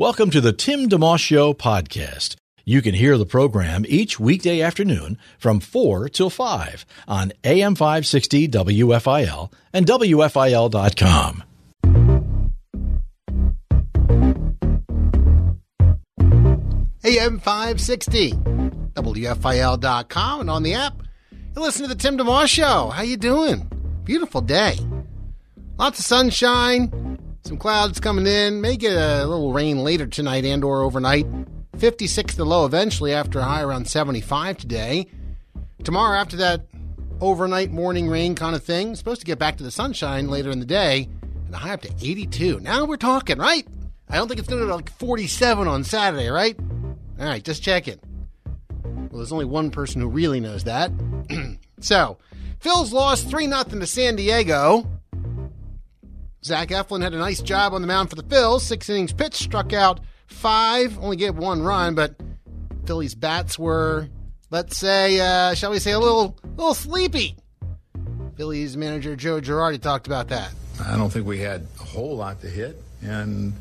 Welcome to the Tim DeMoss Show podcast. You can hear the program each weekday afternoon from 4 till 5 on AM 560 WFIL and WFIL.com. AM 560, WFIL.com, and on the app. You listen to the Tim DeMoss Show. How you doing? Beautiful day. Lots of sunshine, some clouds coming in. May get a little rain later tonight and or overnight. 56 the low eventually after a high around 75 today. Tomorrow after that overnight morning rain kind of thing, supposed to get back to the sunshine later in the day and a high up to 82. Now we're talking, right? I don't think it's going to be like 47 on Saturday, right? All right, just checking. Well, there's only one person who really knows that. so, Phil's lost 3 0 to San Diego. Zach Eflin had a nice job on the mound for the Phils. Six innings pitched, struck out five, only gave one run, but Phillies bats were, let's say, uh, shall we say, a little, little sleepy. Phillies manager Joe Girardi talked about that. I don't think we had a whole lot to hit, and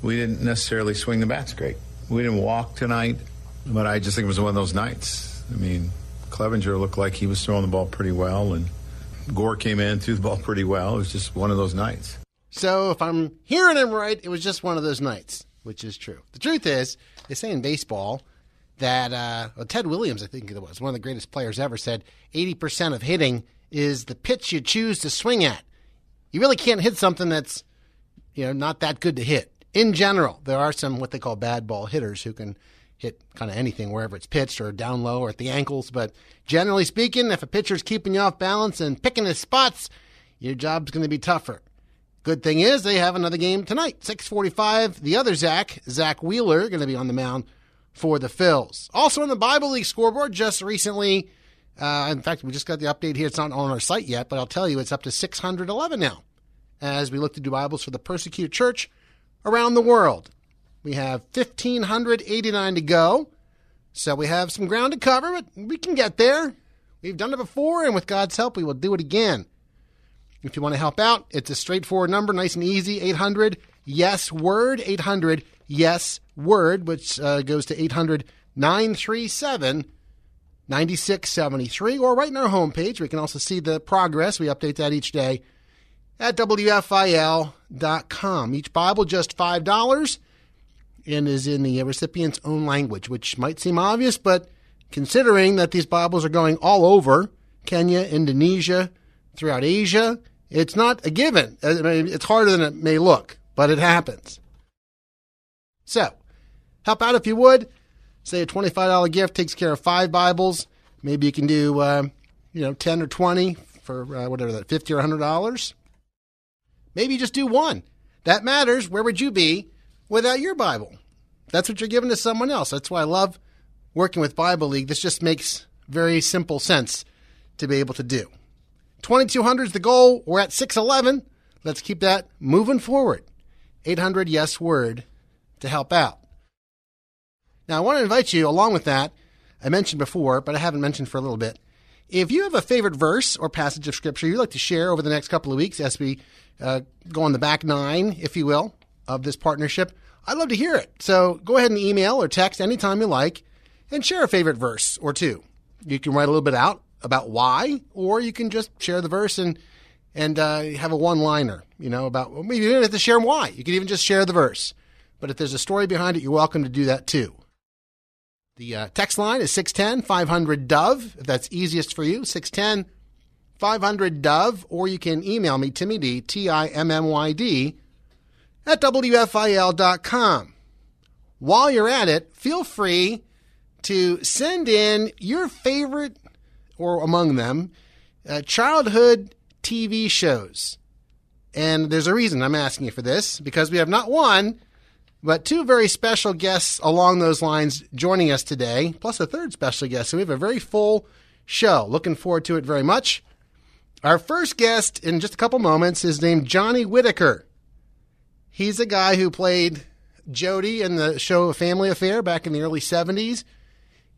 we didn't necessarily swing the bats great. We didn't walk tonight, but I just think it was one of those nights. I mean, Clevinger looked like he was throwing the ball pretty well, and Gore came in, threw the ball pretty well. It was just one of those nights. So if I'm hearing him right, it was just one of those nights, which is true. The truth is, they say in baseball that uh, well, Ted Williams, I think it was one of the greatest players ever, said 80% of hitting is the pitch you choose to swing at. You really can't hit something that's you know not that good to hit. In general, there are some what they call bad ball hitters who can hit kind of anything wherever it's pitched or down low or at the ankles. But generally speaking, if a pitcher's keeping you off balance and picking his spots, your job's going to be tougher. Good thing is they have another game tonight, 645. The other Zach, Zach Wheeler, going to be on the mound for the Phils. Also on the Bible League scoreboard just recently, uh, in fact, we just got the update here. It's not on our site yet, but I'll tell you it's up to 611 now as we look to do Bibles for the persecuted church around the world. We have 1,589 to go. So we have some ground to cover, but we can get there. We've done it before, and with God's help, we will do it again. If you want to help out, it's a straightforward number, nice and easy 800 Yes Word, 800 Yes Word, which uh, goes to 800 937 9673, or right in our homepage. We can also see the progress. We update that each day at WFIL.com. Each Bible just $5 and is in the recipient's own language, which might seem obvious, but considering that these Bibles are going all over Kenya, Indonesia, throughout Asia, it's not a given. Mean, it's harder than it may look, but it happens. So, help out if you would. Say a $25 gift takes care of five Bibles. Maybe you can do, uh, you know, 10 or 20 for uh, whatever that, 50 or $100. Maybe just do one. That matters. Where would you be without your Bible? That's what you're giving to someone else. That's why I love working with Bible League. This just makes very simple sense to be able to do. 2200 is the goal. We're at 611. Let's keep that moving forward. 800 yes word to help out. Now, I want to invite you along with that. I mentioned before, but I haven't mentioned for a little bit. If you have a favorite verse or passage of scripture you'd like to share over the next couple of weeks as we uh, go on the back nine, if you will, of this partnership, I'd love to hear it. So go ahead and email or text anytime you like and share a favorite verse or two. You can write a little bit out about why, or you can just share the verse and and uh, have a one liner, you know, about well, maybe you don't have to share why. You can even just share the verse. But if there's a story behind it, you're welcome to do that too. The uh, text line is 610 500 Dove, if that's easiest for you, 610 500 Dove, or you can email me, Timmy D, T I M M Y D, at WFIL.com. While you're at it, feel free to send in your favorite, or among them, uh, childhood TV shows. And there's a reason I'm asking you for this, because we have not one, But two very special guests along those lines joining us today, plus a third special guest. So we have a very full show. Looking forward to it very much. Our first guest in just a couple moments is named Johnny Whitaker. He's a guy who played Jody in the show Family Affair back in the early 70s.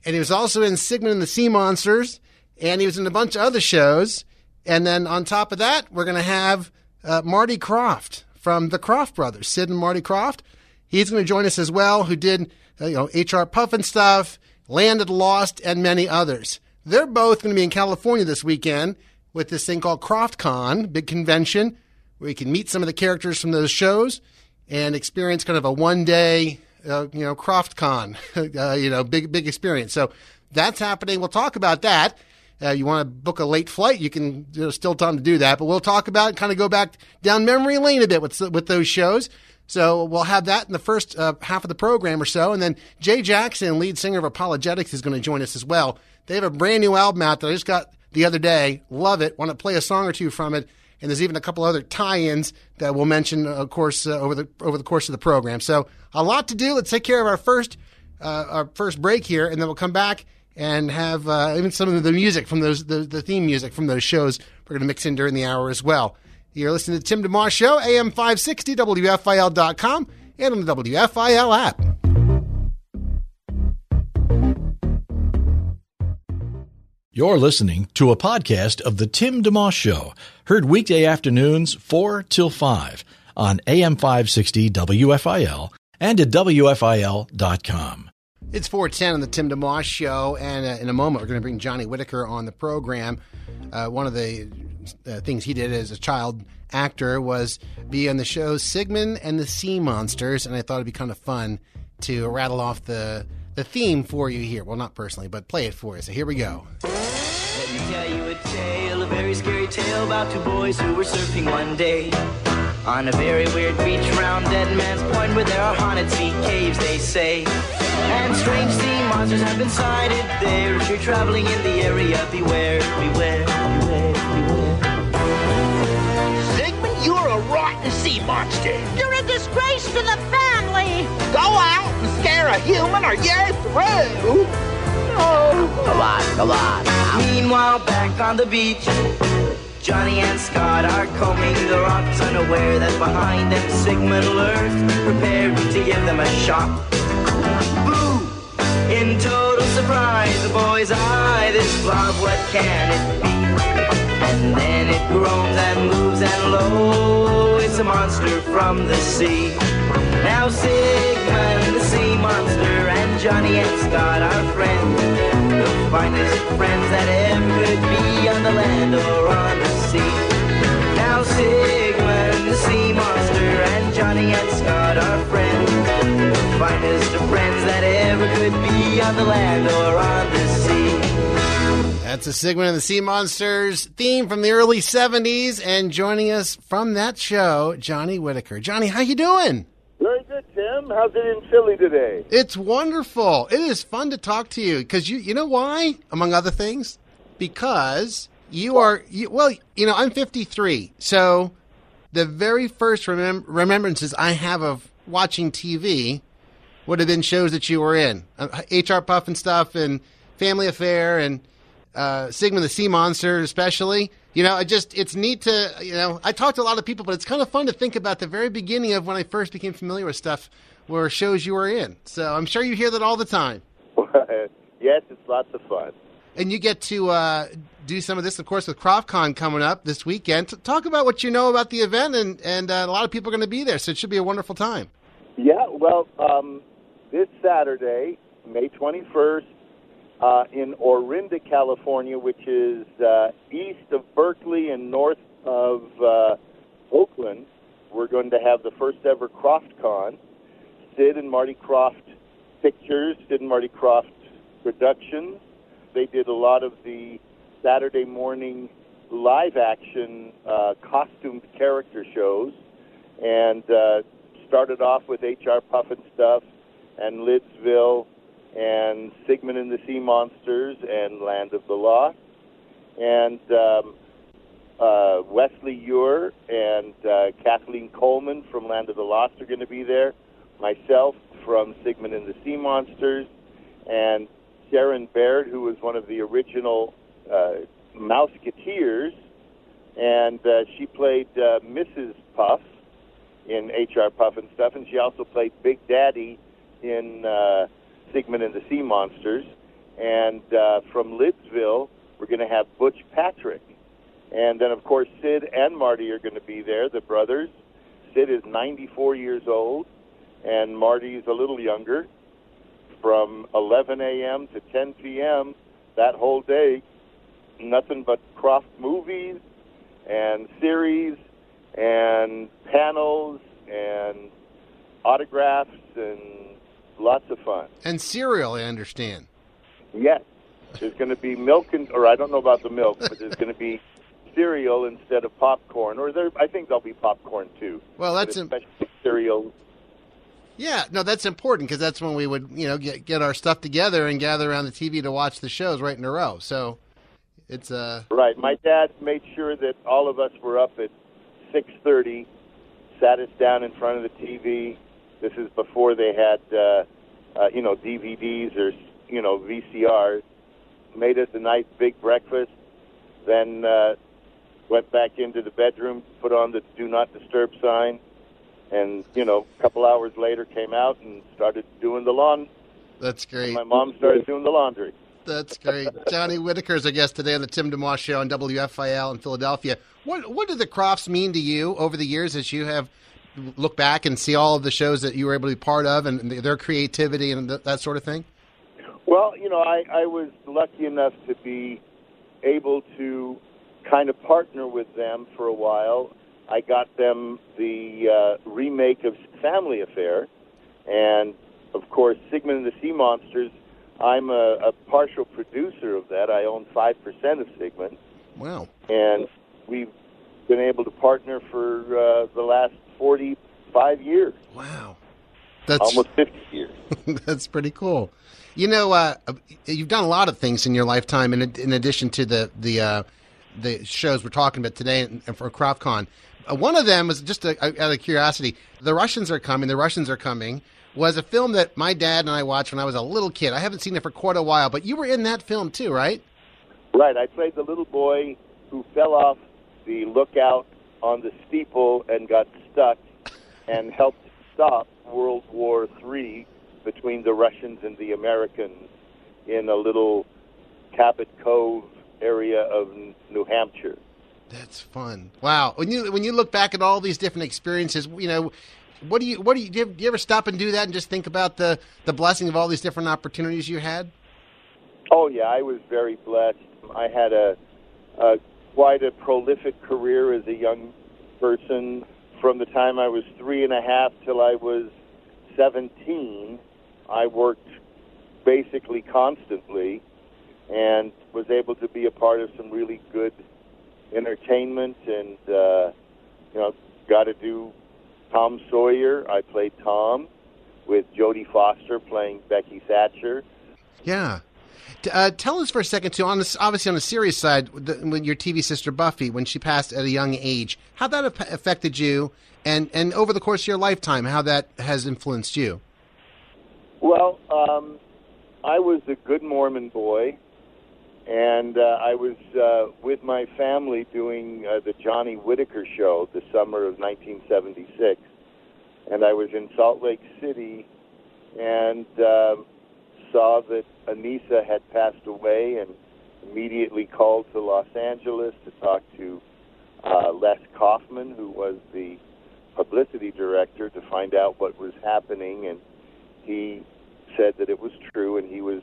And he was also in Sigmund and the Sea Monsters. And he was in a bunch of other shows. And then on top of that, we're going to have uh, Marty Krofft from the Krofft Brothers, Sid and Marty Krofft. He's going to join us as well, who did, uh, you know, HR Pufnstuf, Land of the Lost, and many others. They're both going to be in California this weekend with this thing called KrofftCon, big convention where you can meet some of the characters from those shows and experience kind of a one day, uh, you know, KrofftCon, uh, you know, big, big experience. So that's happening. We'll talk about that. Uh, you want to book a late flight, you can, still time to do that, but we'll talk about it, kind of go back down memory lane a bit with, with those shows. So we'll have that in the first uh, half of the program or so. And then Jay Jackson, lead singer of Apologetics, is going to join us as well. They have a brand new album out that I just got the other day. Love it. Want to play a song or two from it. And there's even a couple other tie-ins that we'll mention, of course, uh, over the over the course of the program. So a lot to do. Let's take care of our first uh, our first break here, and then we'll come back and have uh, even some of the music from those the, the theme music from those shows. We're going to mix in during the hour as well. You're listening to Tim DeMoss Show, AM 560, WFIL.com, and on the WFIL app. You're listening to a podcast of The Tim DeMoss Show, heard weekday afternoons 4 till 5 on AM 560 WFIL and at WFIL.com. It's 410 on The Tim DeMoss Show, and uh, in a moment we're going to bring Johnny Whitaker on the program. Uh, one of the uh, things he did as a child actor was be on the show Sigmund and the Sea Monsters, and I thought it'd be kind of fun to rattle off the the theme for you here. Well, not personally, but play it for you. So here we go. Let me tell you a tale, a very scary tale about two boys who were surfing one day. On a very weird beach round Dead Man's Point where there are haunted sea caves, they say. And strange sea monsters have been sighted there. If you're traveling in the area, beware, beware, beware, beware. Sigmund, you're a rotten sea monster. You're a disgrace to the family. Scare a human or you're through. Oh, come on, come on. Meanwhile, back on the beach, Johnny and Scott are combing the rocks, unaware that behind them Sigmund lurks, prepared to give them a shock. Boo! In total surprise, the boys eye this blob, what can it be? And then it groans and moves and lo, it's a monster from the sea. Now Sigmund, the sea monster, and Johnny and Scott are friends. The finest friends that ever could be on the land or on the sea. Now Sigmund, the sea monster, and Johnny and Scott are friends. The finest friends that ever could be on the land or on the sea. That's a Sigmund and the Sea Monsters theme from the early 70s, and joining us from that show, Johnny Whitaker. Johnny, how you doing? Very good, Tim. How's it in Philly today? It's wonderful. It is fun to talk to you because you, you know why, among other things, because you are you, well. You know, I'm 53, so the very first remem- remembrances I have of watching TV would have been shows that you were in, uh, HR Pufnstuf, and Family Affair, and uh, Sigmund the Sea Monster, especially. You know, I just, it's neat to, you know, I talked to a lot of people, but it's kind of fun to think about the very beginning of when I first became familiar with stuff were shows you were in. So I'm sure you hear that all the time. yes, it's lots of fun. And you get to uh, do some of this, of course, with KrofftCon coming up this weekend. Talk about what you know about the event, and, and uh, a lot of people are going to be there, so it should be a wonderful time. Yeah, well, um, this Saturday, May 21st, uh, in Orinda, California, which is uh, east of Berkeley and north of uh, Oakland, we're going to have the first ever KrofftCon. Sid and Marty Krofft Pictures, Sid and Marty Krofft Productions. They did a lot of the Saturday morning live action uh, costumed character shows and uh, started off with HR Puffin Stuff and Lidsville and Sigmund and the Sea Monsters and Land of the Lost. And um, uh, Wesley Ure and uh, Kathleen Coleman from Land of the Lost are going to be there. myself from Sigmund and the Sea Monsters, and Sharon Baird, who was one of the original uh, Mouseketeers, and uh, she played uh, Mrs. Puff in HR Pufnstuf, and she also played Big Daddy in uh, Sigmund and the Sea Monsters. And uh, from Lidsville, we're going to have Butch Patrick. And then, of course, Sid and Marty are going to be there, the brothers. Sid is 94 years old, and Marty's a little younger. From 11 a.m. to 10 p.m., that whole day, nothing but Krofft movies and series and panels and autographs and lots of fun. And cereal, I understand. Yes, there's going to be milk and, or I don't know about the milk, but there's going to be cereal instead of popcorn, or there. I think there'll be popcorn too. Well, that's especially cereal. Yeah, no, that's important because that's when we would, you know, get get our stuff together and gather around the TV to watch the shows right in a row. So it's uh Right. My dad made sure that all of us were up at 6:30, sat us down in front of the TV. This is before they had, uh, uh, you know, DVDs or you know VCRs. Made us a nice big breakfast, then uh, went back into the bedroom, put on the "Do Not Disturb" sign, and you know, a couple hours later came out and started doing the lawn. that's great. My mom started doing the laundry. That's great. Johnny Whitaker is our guest today on the Tim DeMoss Show on WFIL in Philadelphia. What what do the Kroffts mean to you over the years as you have look back and see all of the shows that you were able to be part of and their creativity and th- that sort of thing? Well, you know, I, I was lucky enough to be able to kind of partner with them for a while. I got them the uh, remake of Family Affair, and of course, Sigmund and the Sea Monsters. I'm a, a partial producer of that. I own five percent of Sigmund, Wow. and we've been able to partner for uh, the last forty-five years, Wow. That's almost fifty years. That's pretty cool. You know, uh, you've done a lot of things in your lifetime, in, in addition to the the uh, the shows we're talking about today and, and for KrofftCon. Uh, one of them was just a, out of curiosity. The Russians are coming. The Russians are coming. Was a film that my dad and I watched when I was a little kid. I haven't seen it for quite a while, but you were in that film too, right? Right. I played the little boy who fell off the lookout on the steeple and got stuck and helped stop World War III between the Russians and the Americans in a little Cabot Cove area of New Hampshire. That's fun. Wow. When you when you look back at all these different experiences, you know, what do you what do you do? You, do you ever stop and do that and just think about the the blessing of all these different opportunities you had? Oh yeah, I was very blessed. I had a, a quite a prolific career as a young person. From the time I was three and a half till I was seventeen, I worked basically constantly, and was able to be a part of some really good entertainment. And uh, you know, got to do Tom Sawyer. I played Tom with Jodie Foster playing Becky Thatcher. Yeah. Uh, tell us for a second too. On this, obviously on the serious side, the, when your TV sister Buffy, when she passed at a young age, how that affected you, and and over the course of your lifetime, how that has influenced you. Well, um, I was a good Mormon boy, and uh, I was uh, with my family doing uh, the Johnny Whitaker show the summer of 1976, and I was in Salt Lake City, and um saw that Anissa had passed away, and immediately called to Los Angeles to talk to uh, Les Kaufman, who was the publicity director, to find out what was happening, and he said that it was true, and he was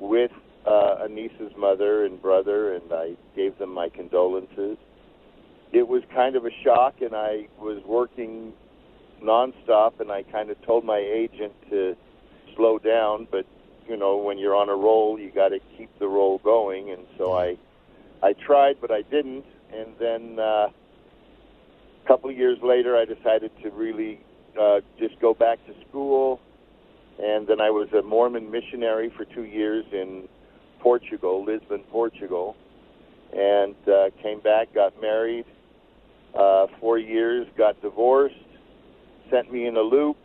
with uh, Anissa's mother and brother, and I gave them my condolences. It was kind of a shock, and I was working nonstop, and I kind of told my agent to slow down, but you know, when you're on a roll, you got to keep the roll going, and so I, I tried, but I didn't, and then uh, a couple of years later, I decided to really uh, just go back to school. And then I was a Mormon missionary for two years in Portugal, Lisbon, Portugal, and uh, came back, got married, uh, four years, got divorced, sent me in a loop,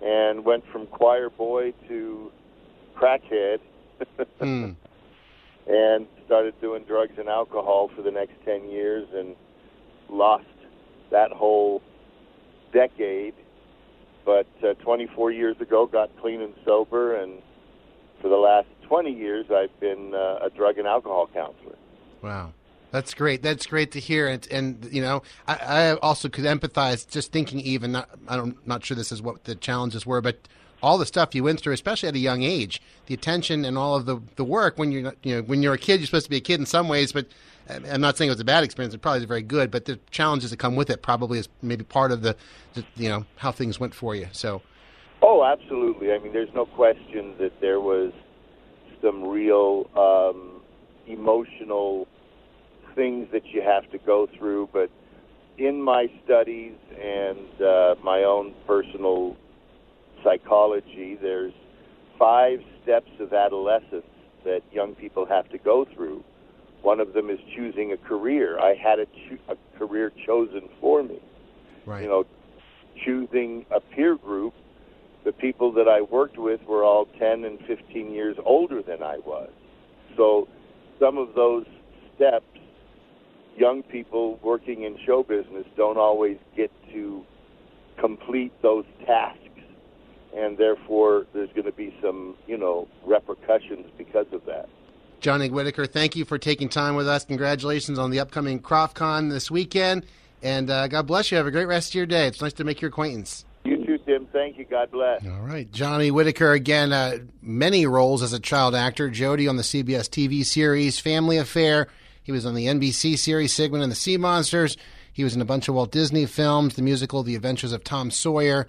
and went from choir boy to crackhead. Hmm. and started doing drugs and alcohol for the next 10 years and lost that whole decade. But uh, 24 years ago, got clean and sober, and for the last 20 years, I've been uh, a drug and alcohol counselor. Wow. That's great. That's great to hear. And, and you know, I, I also could empathize just thinking even, not, I'm not sure this is what the challenges were, but all the stuff you went through, especially at a young age, the attention and all of the, the work when you're, you know, when you're a kid, you're supposed to be a kid in some ways, but I'm not saying it was a bad experience. It probably is very good, but the challenges that come with it probably is maybe part of the, the you know, how things went for you. So, Oh, absolutely. I mean, there's no question that there was some real um, emotional things that you have to go through. But in my studies and uh, my own personal psychology, there's five steps of adolescence that young people have to go through. One of them is choosing a career. I had a, cho- a career chosen for me. right. You know, choosing a peer group the people that I worked with were all 10 and 15 years older than I was. So some of those steps, young people working in show business don't always get to complete those tasks. And therefore, there's going to be some, you know, repercussions because of that. Johnny Whitaker, thank you for taking time with us. Congratulations on the upcoming KrofftCon this weekend. And uh, God bless you. Have a great rest of your day. It's nice to make your acquaintance. You too, Tim. Thank you. God bless. All right. Johnny Whitaker, again, uh, many roles as a child actor. Jody on the CBS TV series Family Affair. He was on the NBC series Sigmund and the Sea Monsters. He was in a bunch of Walt Disney films, the musical The Adventures of Tom Sawyer.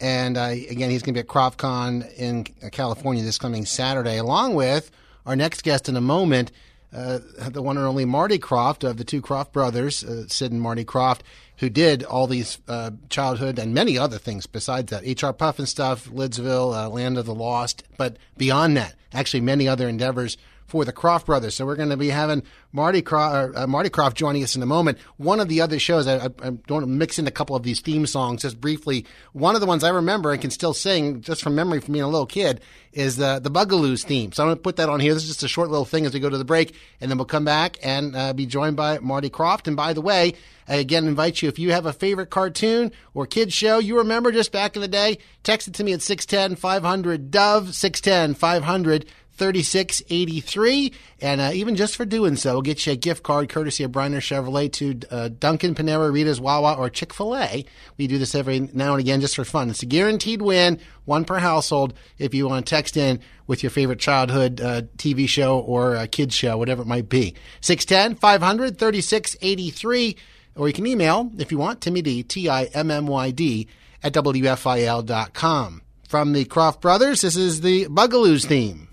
And uh, again, he's going to be at KrofftCon in California this coming Saturday, along with our next guest in a moment, uh, the one and only Marty Krofft of the two Krofft brothers, uh, Sid and Marty Krofft, who did all these uh, childhood and many other things besides that. H.R. Pufnstuf, Lidsville, uh, Land of the Lost, but beyond that, actually many other endeavors for the Krofft brothers. So we're going to be having Marty Krofft, uh, Marty Krofft joining us in a moment. One of the other shows, I, I, I don't mix in a couple of these theme songs just briefly. One of the ones I remember and can still sing just from memory from being a little kid is the the Bugaloos theme. So I'm going to put that on here. This is just a short little thing as we go to the break, and then we'll come back and uh, be joined by Marty Krofft. And by the way, I again invite you if you have a favorite cartoon or kids show you remember just back in the day, text it to me at 610 500 Dove 610 500 3683. And uh, even just for doing so, we'll get you a gift card courtesy of Bryner Chevrolet to uh, Dunkin', Panera, Rita's, Wawa, or Chick fil A. We do this every now and again just for fun. It's a guaranteed win, one per household, if you want to text in with your favorite childhood uh, TV show or kids show, whatever it might be. 610 500 3683. Or you can email, if you want, Timmy D, T I M M Y D, at WFIL.com. From the Krofft Brothers, this is the Bugaloos theme.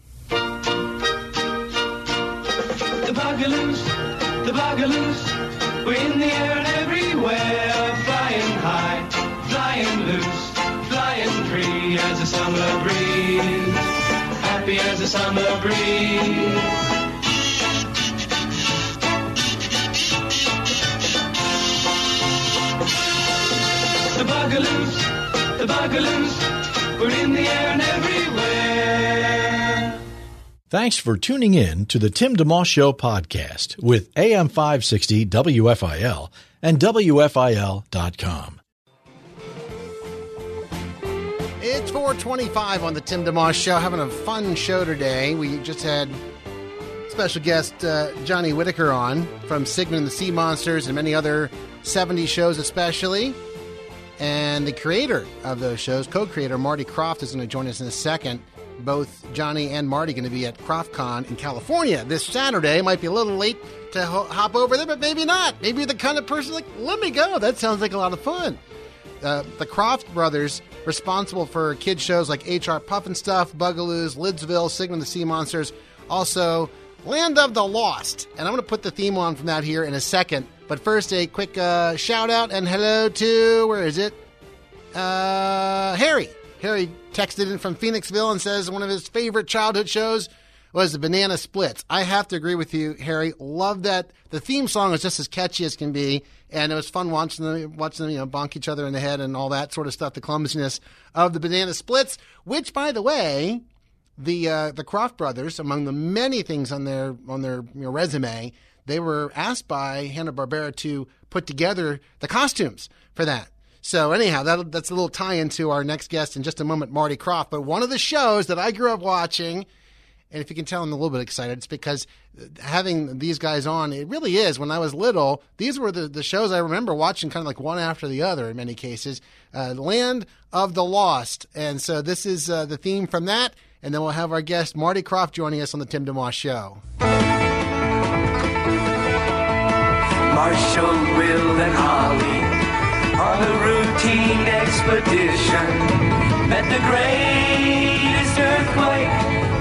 Bugaloos, the Bugaloos, we're in the air and everywhere, flying high, flying loose, flying free as a summer breeze, happy as a summer breeze. The Bugaloos, the Bugaloos, we're in the air and everywhere. Thanks for tuning in to the Tim DeMoss Show podcast with AM 560 WFIL and WFIL.com. It's 425 on the Tim DeMoss Show. Having a fun show today. We just had special guest uh, Johnny Whitaker on from Sigmund and the Sea Monsters and many other 70s shows, especially. And the creator of those shows, co creator Marty Krofft, is going to join us in a second. Both Johnny and Marty going to be at KrofftCon in California this Saturday. Might be a little late to ho- hop over there, but maybe not. Maybe you're the kind of person like, let me go. That sounds like a lot of fun. Uh, the Krofft brothers, responsible for kid shows like H.R. Pufnstuf, Bugaloos, Lidsville, Sigmund the Sea Monsters, also Land of the Lost. And I'm going to put the theme on from that here in a second. But first, a quick uh, shout out and hello to, where is it? Uh, Harry. Harry texted in from Phoenixville and says one of his favorite childhood shows was the Banana Splits. I have to agree with you, Harry. Love that. The theme song is just as catchy as can be, and it was fun watching them, watching them, you know, bonk each other in the head and all that sort of stuff. The clumsiness of the Banana Splits, which, by the way, the uh, the Krofft brothers, among the many things on their on their you know, resume, they were asked by Hanna Barbera to put together the costumes for that. So anyhow, that, that's a little tie into our next guest in just a moment, Marty Krofft. But one of the shows that I grew up watching, and if you can tell, I'm a little bit excited. It's because having these guys on, it really is. When I was little, these were the, the shows I remember watching, kind of like one after the other in many cases. Uh, Land of the Lost, and so this is uh, the theme from that. And then we'll have our guest Marty Krofft joining us on the Tim DeMoss Show. Marshall, Will, and Holly on a routine expedition met the greatest earthquake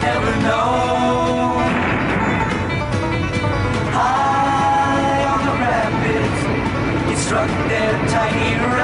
ever known. High on the rapids, it struck their tiny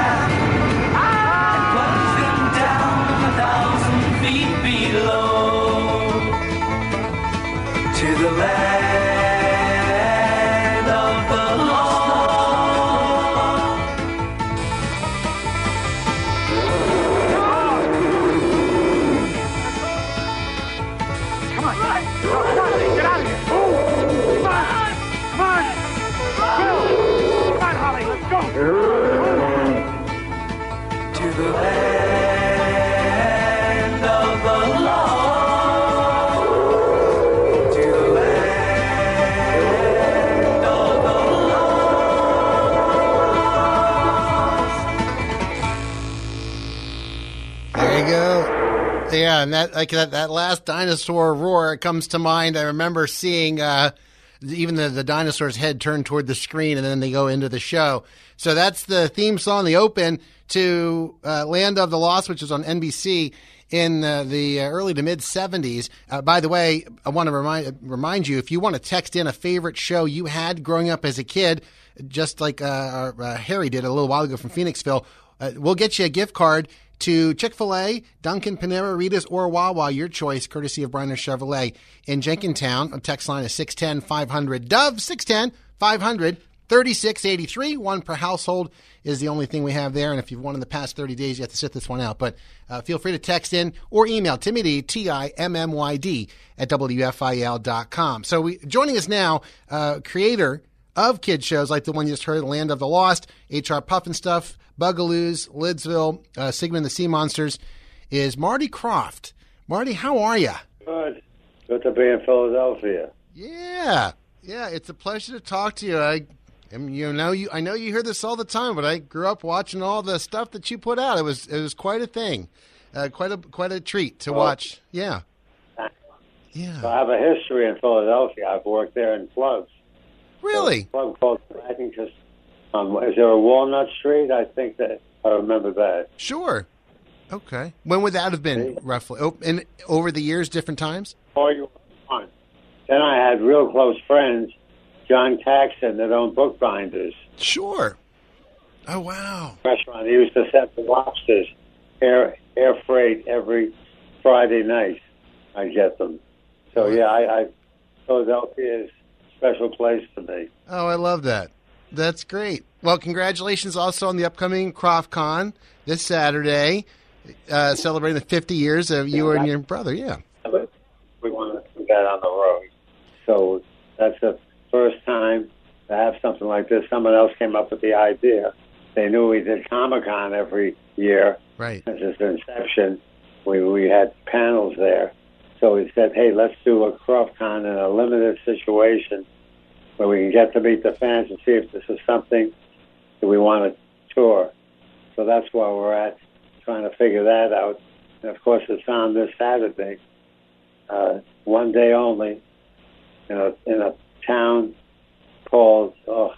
and that like that, that last dinosaur roar comes to mind. I remember seeing uh, even the, the dinosaur's head turn toward the screen, and then they go into the show. So that's the theme song, the open to uh, Land of the Lost, which was on NBC in uh, the uh, early to mid 70s. Uh, by the way, I want to remind remind you if you want to text in a favorite show you had growing up as a kid, just like uh, uh, Harry did a little while ago from Phoenixville, we'll get you a gift card to Chick fil A, Dunkin', Panera, Rita's, or Wawa, your choice, courtesy of Bryner Chevrolet in Jenkintown. A text line is 610 500 Dove, 610 500 3683. One per household is the only thing we have there. And if you've won in the past 30 days, you have to sit this one out. But uh, feel free to text in or email D, T I M M Y D, at WFIL.com. So we, joining us now, uh, creator of kid shows like the one you just heard, Land of the Lost, HR Pufnstuf, Bugaloos, Lidsville, uh, Sigmund the Sea Monsters, is Marty Krofft. Marty, how are you? Good. Good to be in Philadelphia. Yeah, yeah, it's a pleasure to talk to you. I, am, you know, you I know you hear this all the time, but I grew up watching all the stuff that you put out. It was it was quite a thing, uh, quite a quite a treat to Well- watch. Yeah, yeah. So I have a history in Philadelphia. I've worked there in clubs. Really? Club called, I think, just, um, is there a Walnut Street? I think that, I remember that. Sure. Okay. When would that have been roughly? Oh, and over the years, different times. Oh, you fun. Then I had real close friends, John Taxin, that owned Bookbinders. Sure. Oh wow. Restaurant. He used to set the lobsters air air freight every Friday night. I get them. So yeah, I, I Philadelphia is special place to me. Oh, I love that. That's great. Well, congratulations also on the upcoming Krofft Con this Saturday, uh, celebrating the 50 years of you and your brother. Yeah. we want to put that on the road. So that's the first time to have something like this. Someone else came up with the idea. They knew we did Comic Con every year. Right. Since its inception, we we had panels there. So we said, hey, let's do a Krofft Con in a limited situation where we can get to meet the fans and see if this is something that we want to tour. So that's where we're at, trying to figure that out. And of course, it's on this Saturday uh, one day only in a in a town called oh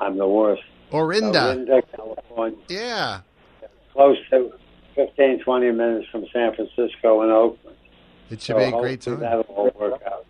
I'm the worst Orinda. Orinda, California, Yeah. close to 15, 20 minutes from San Francisco and Oakland. It should be a great time. That'll all work out.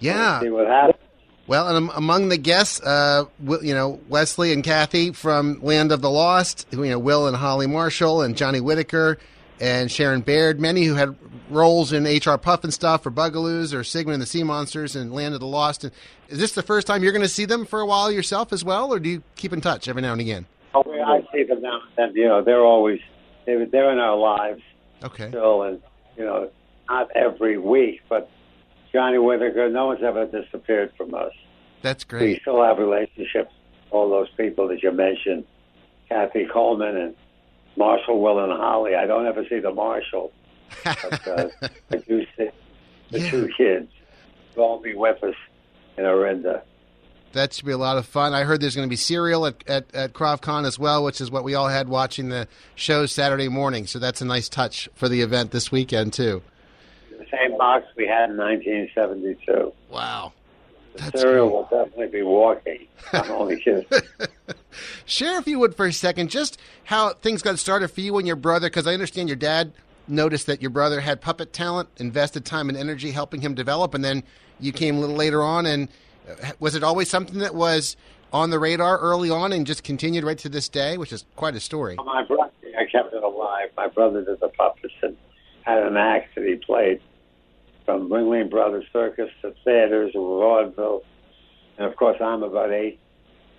Yeah. See what happens. Well, and among the guests, uh, you know, Wesley and Kathy from Land of the Lost, you know, Will and Holly Marshall and Johnny Whitaker and Sharon Baird, many who had roles in HR Pufnstuf, or Bugaloos, or Sigmund and the Sea Monsters, and Land of the Lost. And is this the first time you're going to see them for a while yourself as well, or do you keep in touch every now and again? Oh, I see them now and then. You know, they're always they, they're in our lives Okay. still, and you know, not every week, but Johnny Whitaker. No one's ever disappeared from us. That's great. We still have relationships. All those people that you mentioned, Kathy Coleman and Marshall, Will, and Holly. I don't ever see the Marshall, but uh, I do see the Yeah. two kids. They'll all be with us in Orinda. That should be a lot of fun. I heard there's going to be cereal at, at, at as well, which is what we all had watching the show Saturday morning. So that's a nice touch for the event this weekend, too. Same box we had in 1972. Wow. The cereal will definitely be walking. I'm only kidding. Share, if you would, for a second, just how things got started for you and your brother, because I understand your dad noticed that your brother had puppet talent, invested time and energy helping him develop, and then you came a little later on. And uh, was it always something that was on the radar early on and just continued right to this day, which is quite a story? My brother, I kept it alive. My brother did the puppets and had an act that he played from Ringling Brothers Circus to theaters and vaudeville. And of course, I'm about eight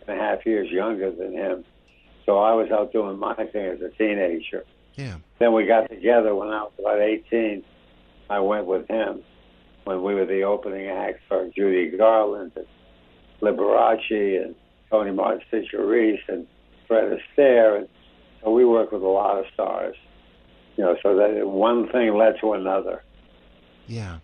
and a half years younger than him. So I was out doing my thing as a teenager. Yeah. Then we got together when I was about 18. I went with him when we were the opening act for Judy Garland and Liberace and Tony Martin Reese and Fred Astaire. And so we worked with a lot of stars. You know, so that one thing led to another. Yeah.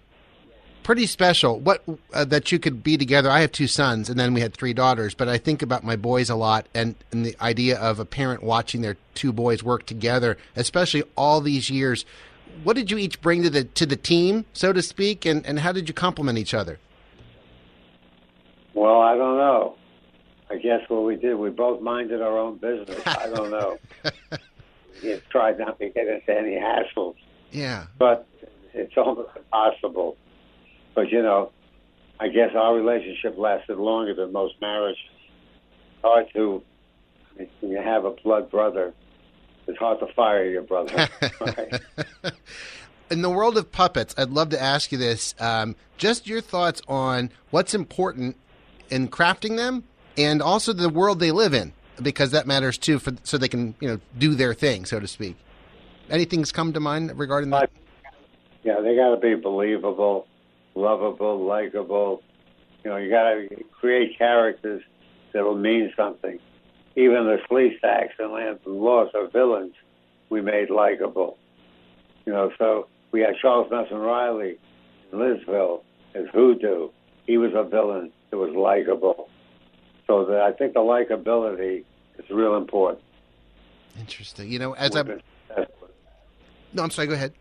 Pretty special. What uh, that you could be together. I have two sons, and then we had three daughters. But I think about my boys a lot, and, and the idea of a parent watching their two boys work together, especially all these years. What did you each bring to the to the team, so to speak, and, and how did you complement each other? Well, I don't know. I guess what we did, we both minded our own business. I don't know. we tried not to get into any hassles. Yeah. but it's almost impossible. But you know, I guess our relationship lasted longer than most marriages. Hard to when you have a blood brother. It's hard to fire your brother. right? In the world of puppets, I'd love to ask you this. Um, just your thoughts on what's important in crafting them, and also the world they live in, because that matters too, for so they can you know do their thing, so to speak. Anything's come to mind regarding that? Yeah, they got to be believable, lovable, likable. You know, you got to create characters that'll mean something. Even the Sleestaks and Lance Lost are villains we made likable. You know, so we had Charles Nelson Reilly in Lidsville as Hoodoo. He was a villain that was likable. So that I think the likability is real important. Interesting. You know, as We've I been successful. no, I'm sorry. Go ahead.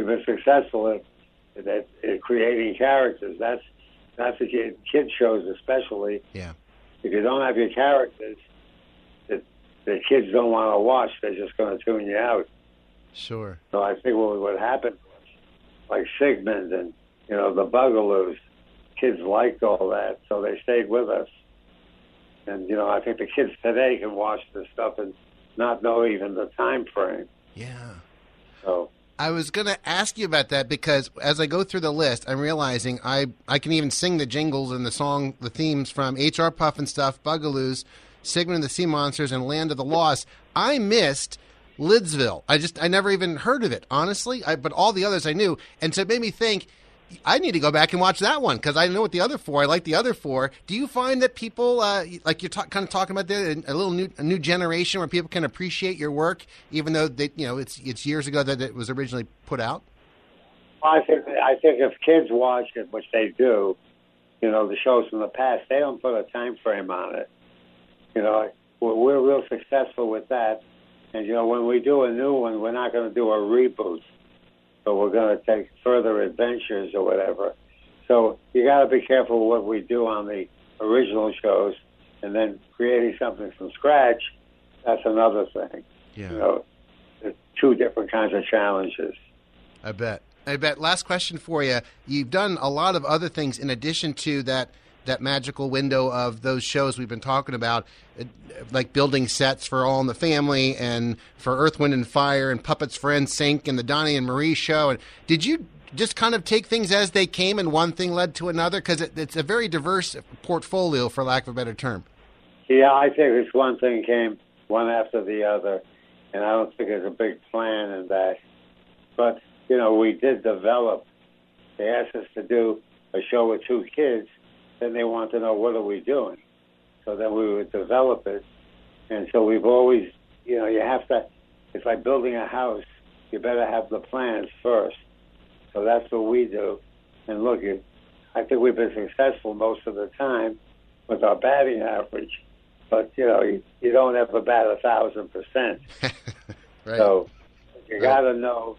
We've been successful at, at, at creating characters. That's that's the kid, kid shows especially. Yeah. If you don't have your characters, the the kids don't want to watch. They're just going to tune you out. Sure. So I think what what happened was like Sigmund and you know the Bugaloos. Kids liked all that, so they stayed with us. And you know, I think the kids today can watch this stuff and not know even the time frame. Yeah. So I was going to ask you about that because as I go through the list, I'm realizing I, I can even sing the jingles and the song, the themes from HR Pufnstuf, Bugaloos, Sigmund and the Sea Monsters, and Land of the Lost. I missed Lidsville. I just I never even heard of it, honestly. I, but all the others I knew, and so it made me think. I need to go back and watch that one because I know what the other four. I like the other four. Do you find that people, uh, like you're ta- kind of talking about there, a little new, a new generation where people can appreciate your work, even though they, you know, it's it's years ago that it was originally put out. I think I think if kids watch it, which they do, you know, the shows from the past, they don't put a time frame on it. You know, we're, we're real successful with that, and you know, when we do a new one, we're not going to do a reboot, so we're going to take further adventures or whatever. So you got to be careful what we do on the original shows, and then creating something from scratch. That's another thing. Yeah. You know, two different kinds of challenges. I bet. I bet. Last question for you. You've done a lot of other things in addition to that that magical window of those shows we've been talking about, uh, like building sets for All in the Family and for Earth, Wind, and Fire and Puppets for NSYNC and the Donnie and Marie show. And did you just kind of take things as they came and one thing led to another? Because it, it's a very diverse portfolio, for lack of a better term. Yeah, I think it's one thing came one after the other, and I don't think there's a big plan in that. But you know, we did develop. They asked us to do a show with two kids, then they want to know what are we doing. So then we would develop it, and so we've always, you know, you have to. It's like building a house. You better have the plans first. So that's what we do. And look, I think we've been successful most of the time with our batting average but you know you, you don't ever bat a thousand percent. So you got to know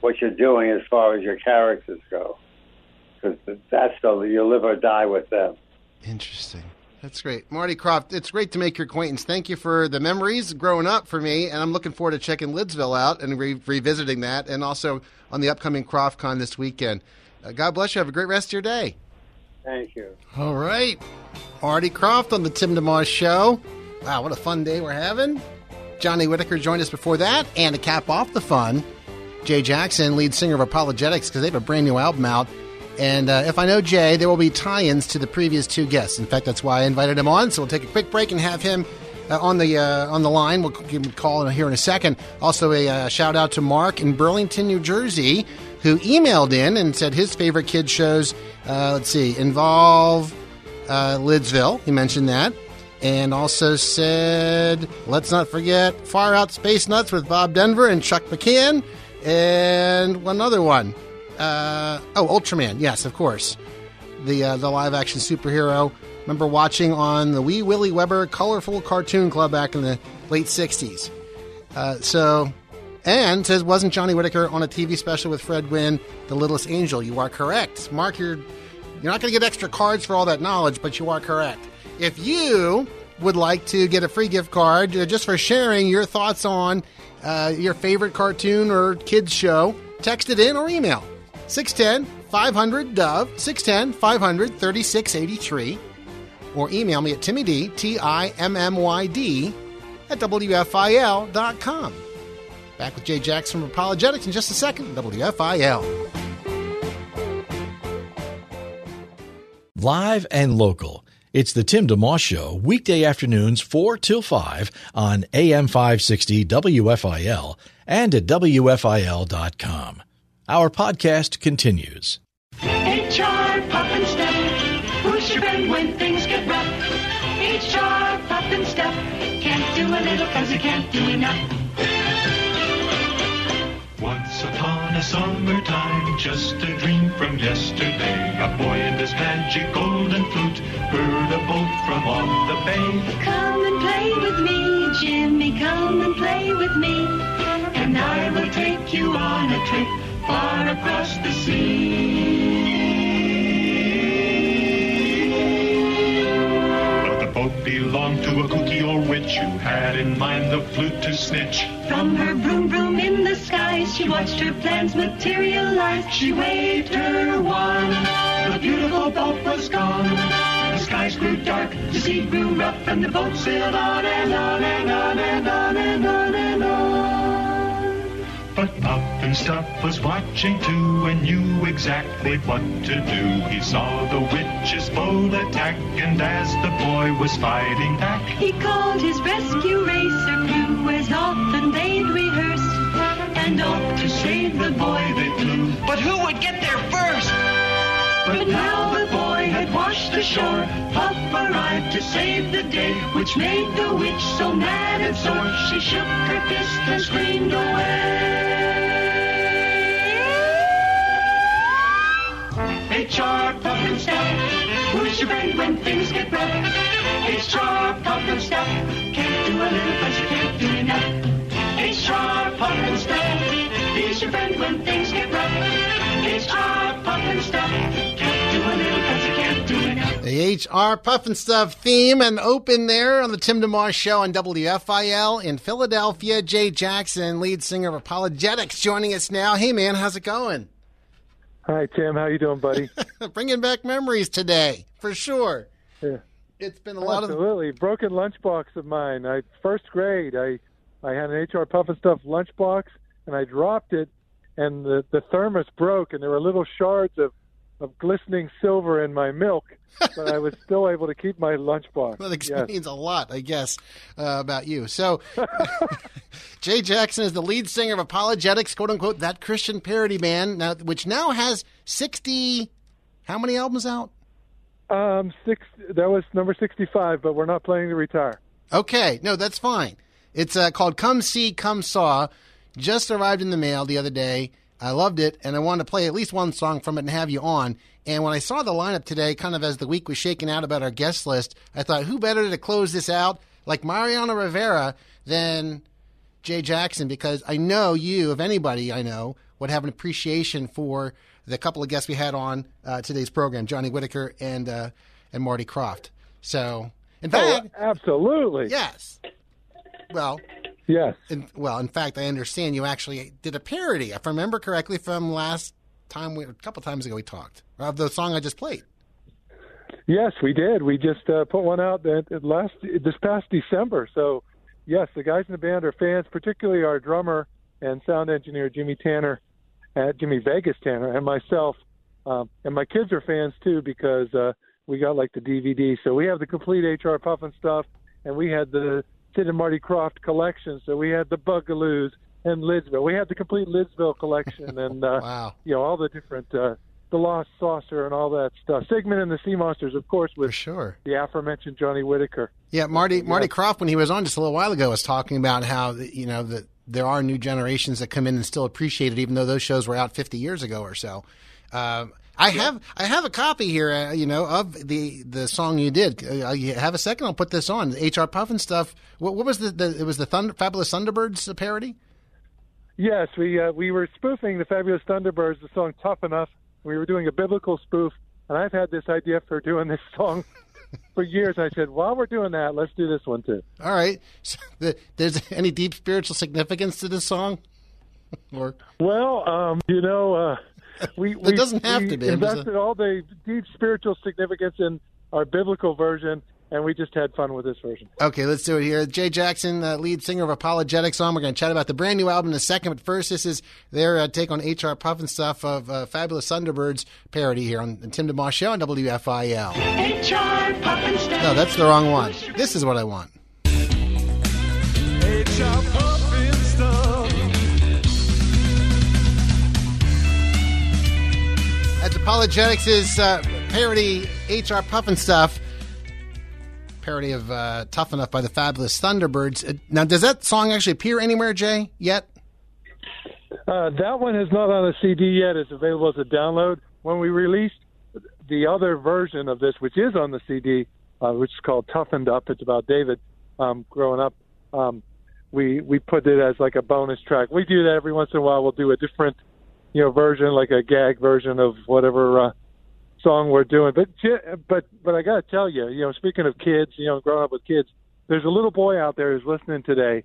what you're doing as far as your characters go, because that's the you live or die with them. Interesting. That's great. Marty Krofft, it's great to make your acquaintance. Thank you for the memories growing up for me, and I'm looking forward to checking Lidsville out and re- revisiting that, and also on the upcoming KrofftCon this weekend. Uh, God bless you. Have a great rest of your day. Thank you. All right. Marty Krofft on the Tim DeMoss Show. Wow, what a fun day we're having. Johnny Whitaker joined us before that, and to cap off the fun, Jay Jackson, lead singer of ApologetiX, because they have a brand new album out. And uh, if I know Jay, there will be tie ins to the previous two guests. In fact, that's why I invited him on. So we'll take a quick break and have him uh, on the uh, on the line. We'll give him a call here in a second. Also, a uh, shout out to Mark in Burlington, New Jersey, who emailed in and said his favorite kid shows. Uh, let's see, involve uh, Lidsville. He mentioned that. And also said, let's not forget Far Out Space Nuts with Bob Denver and Chuck McCann. And one other one. Uh, oh, Ultraman. Yes, of course. The, uh, the live action superhero. Remember watching on the Wee Willie Webber Colorful Cartoon Club back in the late 60s. Uh, so, and says, wasn't Johnny Whitaker on a TV special with Fred Gwynne, The Littlest Angel? You are correct. Mark, you're, you're not going to get extra cards for all that knowledge, but you are correct. If you would like to get a free gift card uh, just for sharing your thoughts on uh, your favorite cartoon or kids show, text it in or email 610 500 Dove, 610 500 3683, or email me at Timmy D, T I M M Y D, at WFIL.com. Back with Jay Jackson from ApologetiX in just a second, WFIL. Live and local. It's the Tim DeMoss Show, weekday afternoons 4 till 5 on AM 560 WFIL and at WFIL.com. Our podcast continues. HR Pufnstuf. Who's your friend when things get rough? HR Pop and Step. Can't do a little cause you can't do enough. Once upon a summertime, just a dream from yesterday, a boy and his magic golden flute heard a boat from off the bay. Come and play with me, Jimmy, come and play with me. And I will take you on a trip far across the sea. But the boat belonged to a kooky old witch who had in mind the flute to snitch. From her broom broom in the sky, she watched her plans materialize. She waved her wand. The beautiful boat was gone. The skies grew dark, the sea grew rough, and the boat sailed on and on and on and on and on and on. But Puff and Stuff was watching too and knew exactly what to do. He saw the witch's boat attack, and as the boy was fighting back, He called his rescue racer crew as often they'd rehearsed. And off to save the boy they flew. But who would get there first? But now the boy had washed ashore. Puff arrived to save the day, which made the witch so mad and sore. She shook her fist and screamed away. HR Pufnstuf, who's your friend when things get rough? HR Pufnstuf, can't do a little cause you can't do enough. HR Pufnstuf, he's your friend when things get rough. HR Pufnstuf, can't do a little cause you can't do enough. The HR Pufnstuf theme and open there on the Tim DeMoss Show on WFIL in Philadelphia. Jay Jackson, lead singer of ApologetiX, joining us now. Hey, man, how's it going? Hi, Tim. How you doing, buddy? Bringing back memories today, for sure. Yeah. It's been a lot of Absolutely. Broken lunchbox of mine. I first grade. I I had an HR Pufnstuf lunchbox, and I dropped it, and the the thermos broke, and there were little shards of of glistening silver in my milk, but I was still able to keep my lunchbox. That Yes. explains a lot, I guess, uh, about you. So, Jay Jackson is the lead singer of ApologetiX, quote unquote, that Christian parody band, now, which now has 60, how many albums out? Um, six. That was number sixty-five, but we're not planning to retire. Okay, no, that's fine. It's uh, called Come See, Come Saw. Just arrived in the mail the other day. I loved it, and I wanted to play at least one song from it and have you on. And when I saw the lineup today, kind of as the week was shaking out about our guest list, I thought, who better to close this out like Mariano Rivera than Jay Jackson? Because I know you, if anybody I know, would have an appreciation for the couple of guests we had on uh, today's program, Johnny Whitaker and uh, and Marty Krofft. So, in fact, Oh, absolutely. Yes. Well, yes. In, well, in fact, I understand you actually did a parody, if I remember correctly, from last time we a couple times ago we talked of the song I just played. Yes, we did. We just uh, put one out that that last this past December. So, yes, the guys in the band are fans, particularly our drummer and sound engineer Jimmy Tanner, uh, Jimmy Vegas Tanner, and myself. Um, and my kids are fans too because uh, we got like the DVD. So we have the complete HR Pufnstuf, and we had the Sid and Marty Krofft collection. So we had the Bugaloos and Lidsville. We had the complete Lidsville collection, and uh, wow. you know all the different. Uh, the Lost Saucer and all that stuff. Sigmund and the Sea Monsters, of course, with sure. the aforementioned Johnny Whitaker. Yeah, Marty Marty Krofft, when he was on just a little while ago, was talking about how you know that there are new generations that come in and still appreciate it, even though those shows were out 50 years ago or so. Um, I have I have a copy here, uh, you know, of the the song you did. Uh, you have a second? I'll put this on. HR Pufnstuf. What, what was the, the? It was the Thunder, Fabulous Thunderbirds parody. Yes, we uh, we were spoofing the Fabulous Thunderbirds, the song "Tough Enough." We were doing a biblical spoof, and I've had this idea for doing this song for years. I said, while we're doing that, let's do this one too. All right. So the, there's any deep spiritual significance to this song? or Well, um, you know, uh, we It we, doesn't have we to be. I'm just- invested all the deep spiritual significance in our biblical version, and we just had fun with this version. Okay, let's do it here. Jay Jackson, uh, lead singer of ApologetiX, on. We're going to chat about the brand new album in a second, but first, this is their uh, take on HR Pufnstuf of uh, Fabulous Thunderbirds parody here on the Tim DeMoss Show on WFIL. HR Pufnstuf. No, that's the wrong one. This is what I want. That's ApologetiX' uh, parody HR Pufnstuf. Parody of uh, Tough Enough by the Fabulous Thunderbirds. Uh, now, does that song actually appear anywhere, Jay, yet? Uh, that one is not on a CD yet. It's available as a download. When we released the other version of this, which is on the CD, uh, which is called Toughened Up, it's about David um, growing up. Um, we we put it as like a bonus track. We do that every once in a while. We'll do a different, you know, version, like a gag version of whatever uh, song we're doing. But but but I got to tell you, you know, speaking of kids, you know, growing up with kids, there's a little boy out there who's listening today,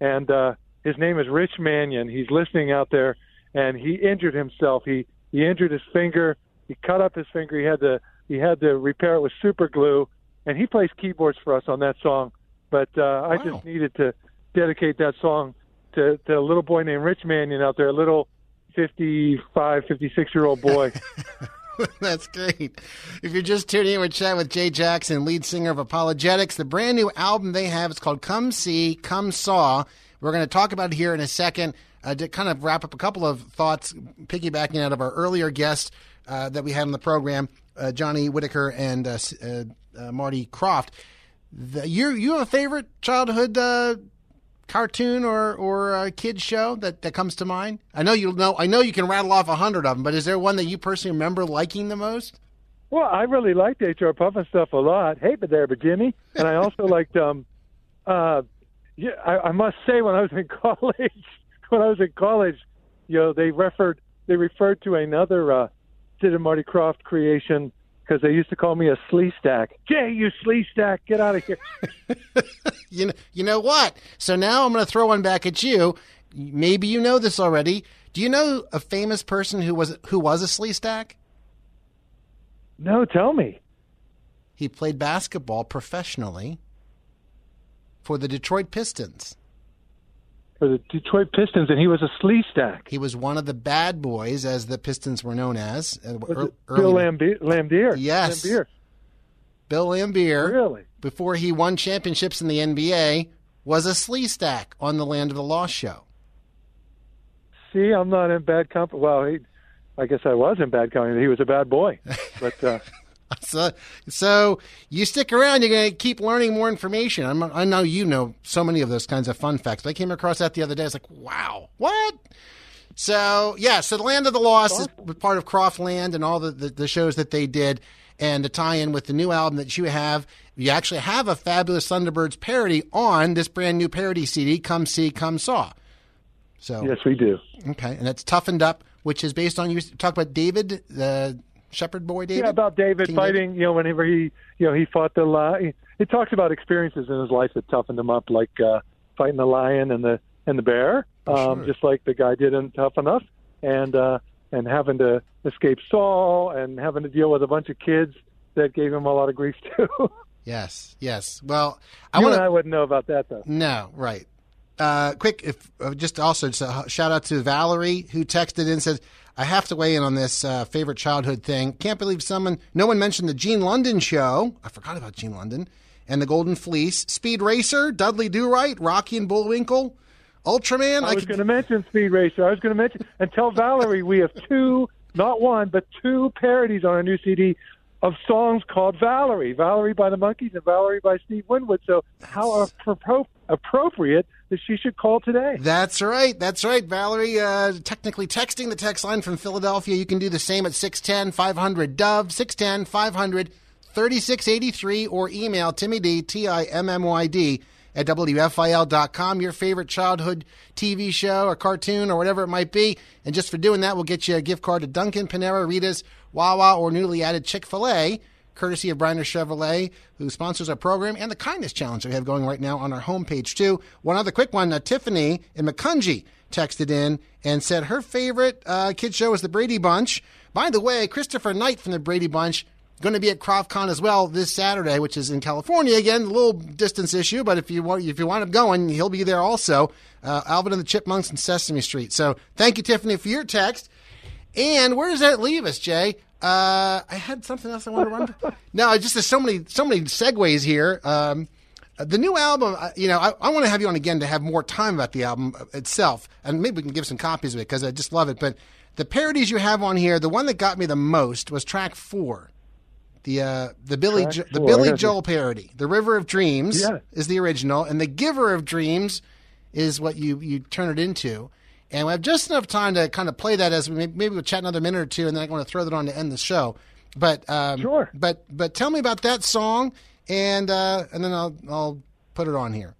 and uh, his name is Rich Mannion. He's listening out there, and he injured himself. He he injured his finger. He cut up his finger. He had to he had to repair it with super glue, and he plays keyboards for us on that song. But uh, I just needed to dedicate that song to, to a little boy named Rich Mannion out there, a little 55, 56 year old boy. That's great. If you're just tuning in, we're chatting with Jay Jackson, lead singer of ApologetiX. The brand new album they have is called Come See, Come Saw. We're going to talk about it here in a second. Uh, to kind of wrap up a couple of thoughts, piggybacking out of our earlier guests uh, that we had on the program, uh, Johnny Whitaker and uh, uh, uh, Marty Krofft. The, you you have a favorite childhood cartoon or or uh, kid show that, that comes to mind? I know you know. I know you can rattle off a hundred of them, but is there one that you personally remember liking the most? Well, I really liked HR Puffin stuff a lot. Hey, but there, but Jimmy, and I also liked. um uh Yeah, I, I must say, when I was in college, when I was in college, you know, they referred they referred to another uh Sid and Marty Krofft creation because they used to call me a Sleestak. Jay, you Sleestak, get out of here. you know, you know what? So now I'm going to throw one back at you. maybe you know this already. Do you know a famous person who was who was a Sleestak? No, tell me. He played basketball professionally for the Detroit Pistons. For the Detroit Pistons, and he was a Sleestak. He was one of the bad boys, as the Pistons were known as. uh, Was ear- it Bill Laimbeer? Laimbeer. Yes. Laimbeer. Bill Laimbeer, Really? before he won championships in the NBA, was a Sleestak on the Land of the Lost show. See, I'm not in bad company. Well, he, I guess I was in bad company. He was a bad boy, but uh, So, so you stick around, you're going to keep learning more information. I'm, I know you know so many of those kinds of fun facts. I came across that the other day. I was like, wow, what? So, yeah, so the Land of the Lost is part of Krofftland and all the, the, the shows that they did. And to tie in with the new album that you have, you actually have a fabulous Thunderbirds parody on this brand new parody CD, Come See, Come Saw. So yes, we do. Okay, and it's toughened up, which is based on you talk about David, the shepherd boy David. Yeah, about David King fighting. You know, whenever he, you know, he fought the lion. It talks about experiences in his life that toughened him up, like uh, fighting the lion and the and the bear, um, just like the guy did in Tough Enough, and uh, and having to escape Saul and having to deal with a bunch of kids that gave him a lot of grief too. Yes, yes. Well, I you want and I wouldn't know about that though. No, right. Uh, quick, if uh, just also just a shout out to Valerie who texted in and said, "I have to weigh in on this uh, favorite childhood thing. Can't believe someone, no one mentioned the Gene London show. I forgot about Gene London and the Golden Fleece, Speed Racer, Dudley Do Right, Rocky and Bullwinkle, Ultraman. I was going to mention Speed Racer. I was going to mention and tell Valerie we have two, not one, but two parodies on our new CD of songs called Valerie, Valerie by the Monkees and Valerie by Steve Winwood. So how appro- appropriate that she should call today. That's right. That's right. Valerie, uh, technically texting the text line from Philadelphia. You can do the same at 610 500 Dove, 610 500 3683, or email Timmy D, T I M M Y D, at WFIL.com. Your favorite childhood TV show or cartoon or whatever it might be. And just for doing that, we'll get you a gift card to Dunkin', Panera, Rita's, Wawa, or newly added Chick fil A courtesy of Bryner Chevrolet, who sponsors our program, and the Kindness Challenge we have going right now on our homepage, too. One other quick one uh, Tiffany in Macungie texted in and said her favorite uh, kid show is The Brady Bunch. By the way, Christopher Knight from The Brady Bunch going to be at KrofftCon as well this Saturday, which is in California. Again, a little distance issue, but if you want, if you wind up going, he'll be there also. Uh, Alvin and the Chipmunks and Sesame Street. So thank you, Tiffany, for your text. And where does that leave us, Jay? Uh, I had something else I wanted to run. no, just there's so many so many segues here. Um, the new album, uh, you know, I, I want to have you on again to have more time about the album itself, and maybe we can give some copies of it because I just love it. But the parodies you have on here, the one that got me the most was track four, the uh, the Billy jo- the Billy Joel parody. The River of Dreams Yeah. is the original, and the Giver of Dreams is what you you turn it into. And we have just enough time to kind of play that as we maybe, maybe we'll chat another minute or two, and then I want to throw that on to end the show. But um, Sure. But but tell me about that song, and uh, and then I'll I'll put it on here.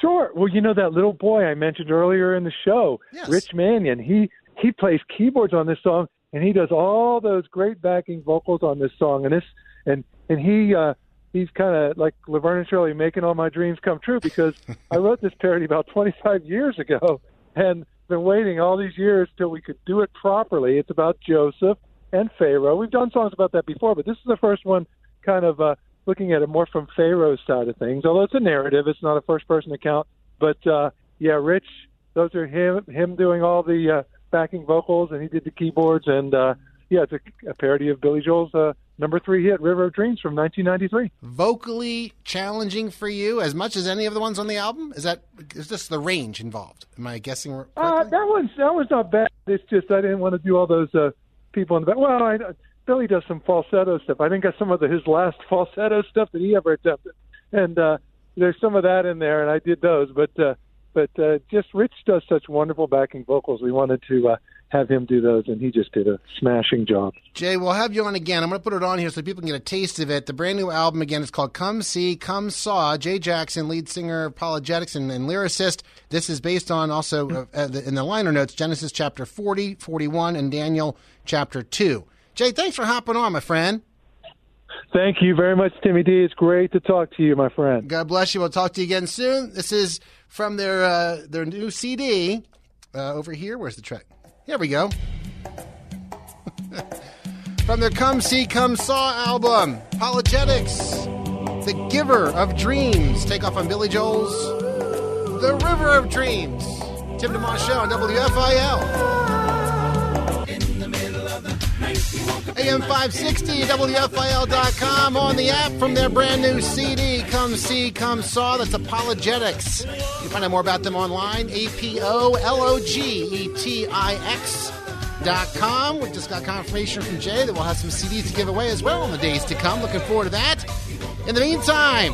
Sure. Well, you know that little boy I mentioned earlier in the show, Rich Mannion. He he plays keyboards on this song, and he does all those great backing vocals on this song. And this and and he uh, he's kind of like Laverne and Shirley making all my dreams come true because I wrote this parody about 25 years ago, and been waiting all these years till we could do it properly. It's about Joseph and Pharaoh. We've done songs about that before, but this is the first one kind of uh, looking at it more from Pharaoh's side of things. Although it's a narrative, it's not a first-person account. But uh, yeah, Rich, those are him him doing all the uh, backing vocals, and he did the keyboards. And uh, yeah, it's a, a parody of Billy Joel's uh, number three hit, "River of Dreams" from 1993. Vocally challenging for you as much as any of the ones on the album. Is that is this the range involved? Am I guessing? Uh, that one's that was not bad. It's just I didn't want to do all those uh, people in the back. Well, I, Billy does some falsetto stuff. I think that's some of the, his last falsetto stuff that he ever attempted, and uh, there's some of that in there, and I did those. But uh, but uh, just Rich does such wonderful backing vocals. We wanted to uh, have him do those, and he just did a smashing job. Jay, we'll have you on again. I'm going to put it on here so people can get a taste of it. The brand new album again is called "Come See, Come Saw." Jay Jackson, lead singer, ApologetiX, and, and lyricist. This is based on also uh, uh, the- in the liner notes Genesis chapter 40, 41, and Daniel chapter two. Jay, thanks for hopping on, my friend. Thank you very much, Timmy D. It's great to talk to you, my friend. God bless you. We'll talk to you again soon. This is from their uh, their new CD uh, over here. Where's the track? Here we go. from their Come See, Come Saw album, ApologetiX, The Giver of Dreams. Take off on Billy Joel's The River of Dreams. Tim DeMoss Show on WFIL. AM 560, WFIL.com on the app from their brand new CD, Come See, Come Saw. That's ApologetiX. You can find out more about them online, A P O L O G E T I X. Dot com. We've just got confirmation from Jay that we'll have some CDs to give away as well in the days to come. Looking forward to that. In the meantime,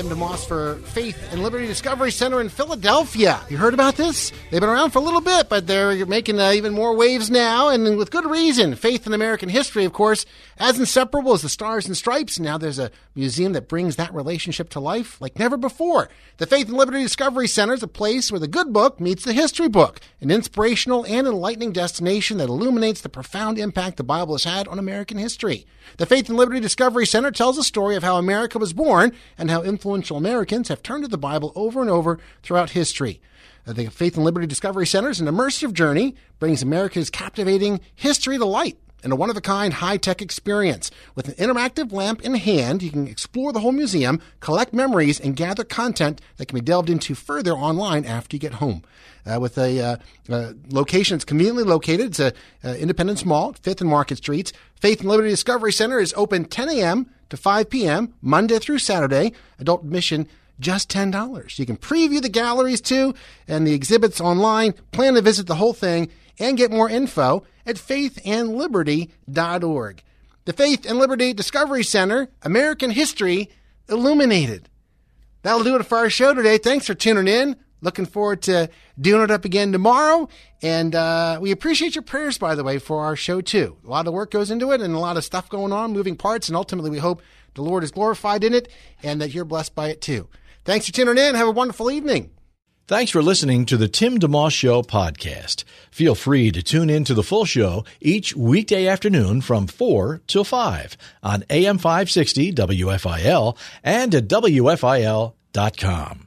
Tim DeMoss for Faith and Liberty Discovery Center in Philadelphia. You heard about this? They've been around for a little bit, but they're making uh, even more waves now, and with good reason. Faith in American history, of course, as inseparable as the Stars and Stripes. Now there's a museum that brings that relationship to life like never before. The Faith and Liberty Discovery Center is a place where the good book meets the history book, an inspirational and enlightening destination that illuminates the profound impact the Bible has had on American history. The Faith and Liberty Discovery Center tells a story of how America was born and how influential Americans have turned to the Bible over and over throughout history. Uh, The Faith and Liberty Discovery Center is an immersive journey, brings America's captivating history to light in a one of a kind high tech experience. With an interactive lamp in hand, you can explore the whole museum, collect memories, and gather content that can be delved into further online after you get home. Uh, with a uh, uh, location that's conveniently located, it's a uh, Independence Mall, Fifth and Market Streets. Faith and Liberty Discovery Center is open 10 a.m. to 5 p.m. Monday through Saturday. Adult admission just $10. You can preview the galleries too and the exhibits online. Plan to visit the whole thing and get more info at faithandliberty.org. The Faith and Liberty Discovery Center, American History Illuminated. That'll do it for our show today. Thanks for tuning in. Looking forward to doing it up again tomorrow. And uh, we appreciate your prayers, by the way, for our show, too. A lot of work goes into it and a lot of stuff going on, moving parts. And ultimately, we hope the Lord is glorified in it and that you're blessed by it, too. Thanks for tuning in. Have a wonderful evening. Thanks for listening to the Tim DeMoss Show podcast. Feel free to tune in to the full show each weekday afternoon from 4 till 5 on AM 560 WFIL and at WFIL.com.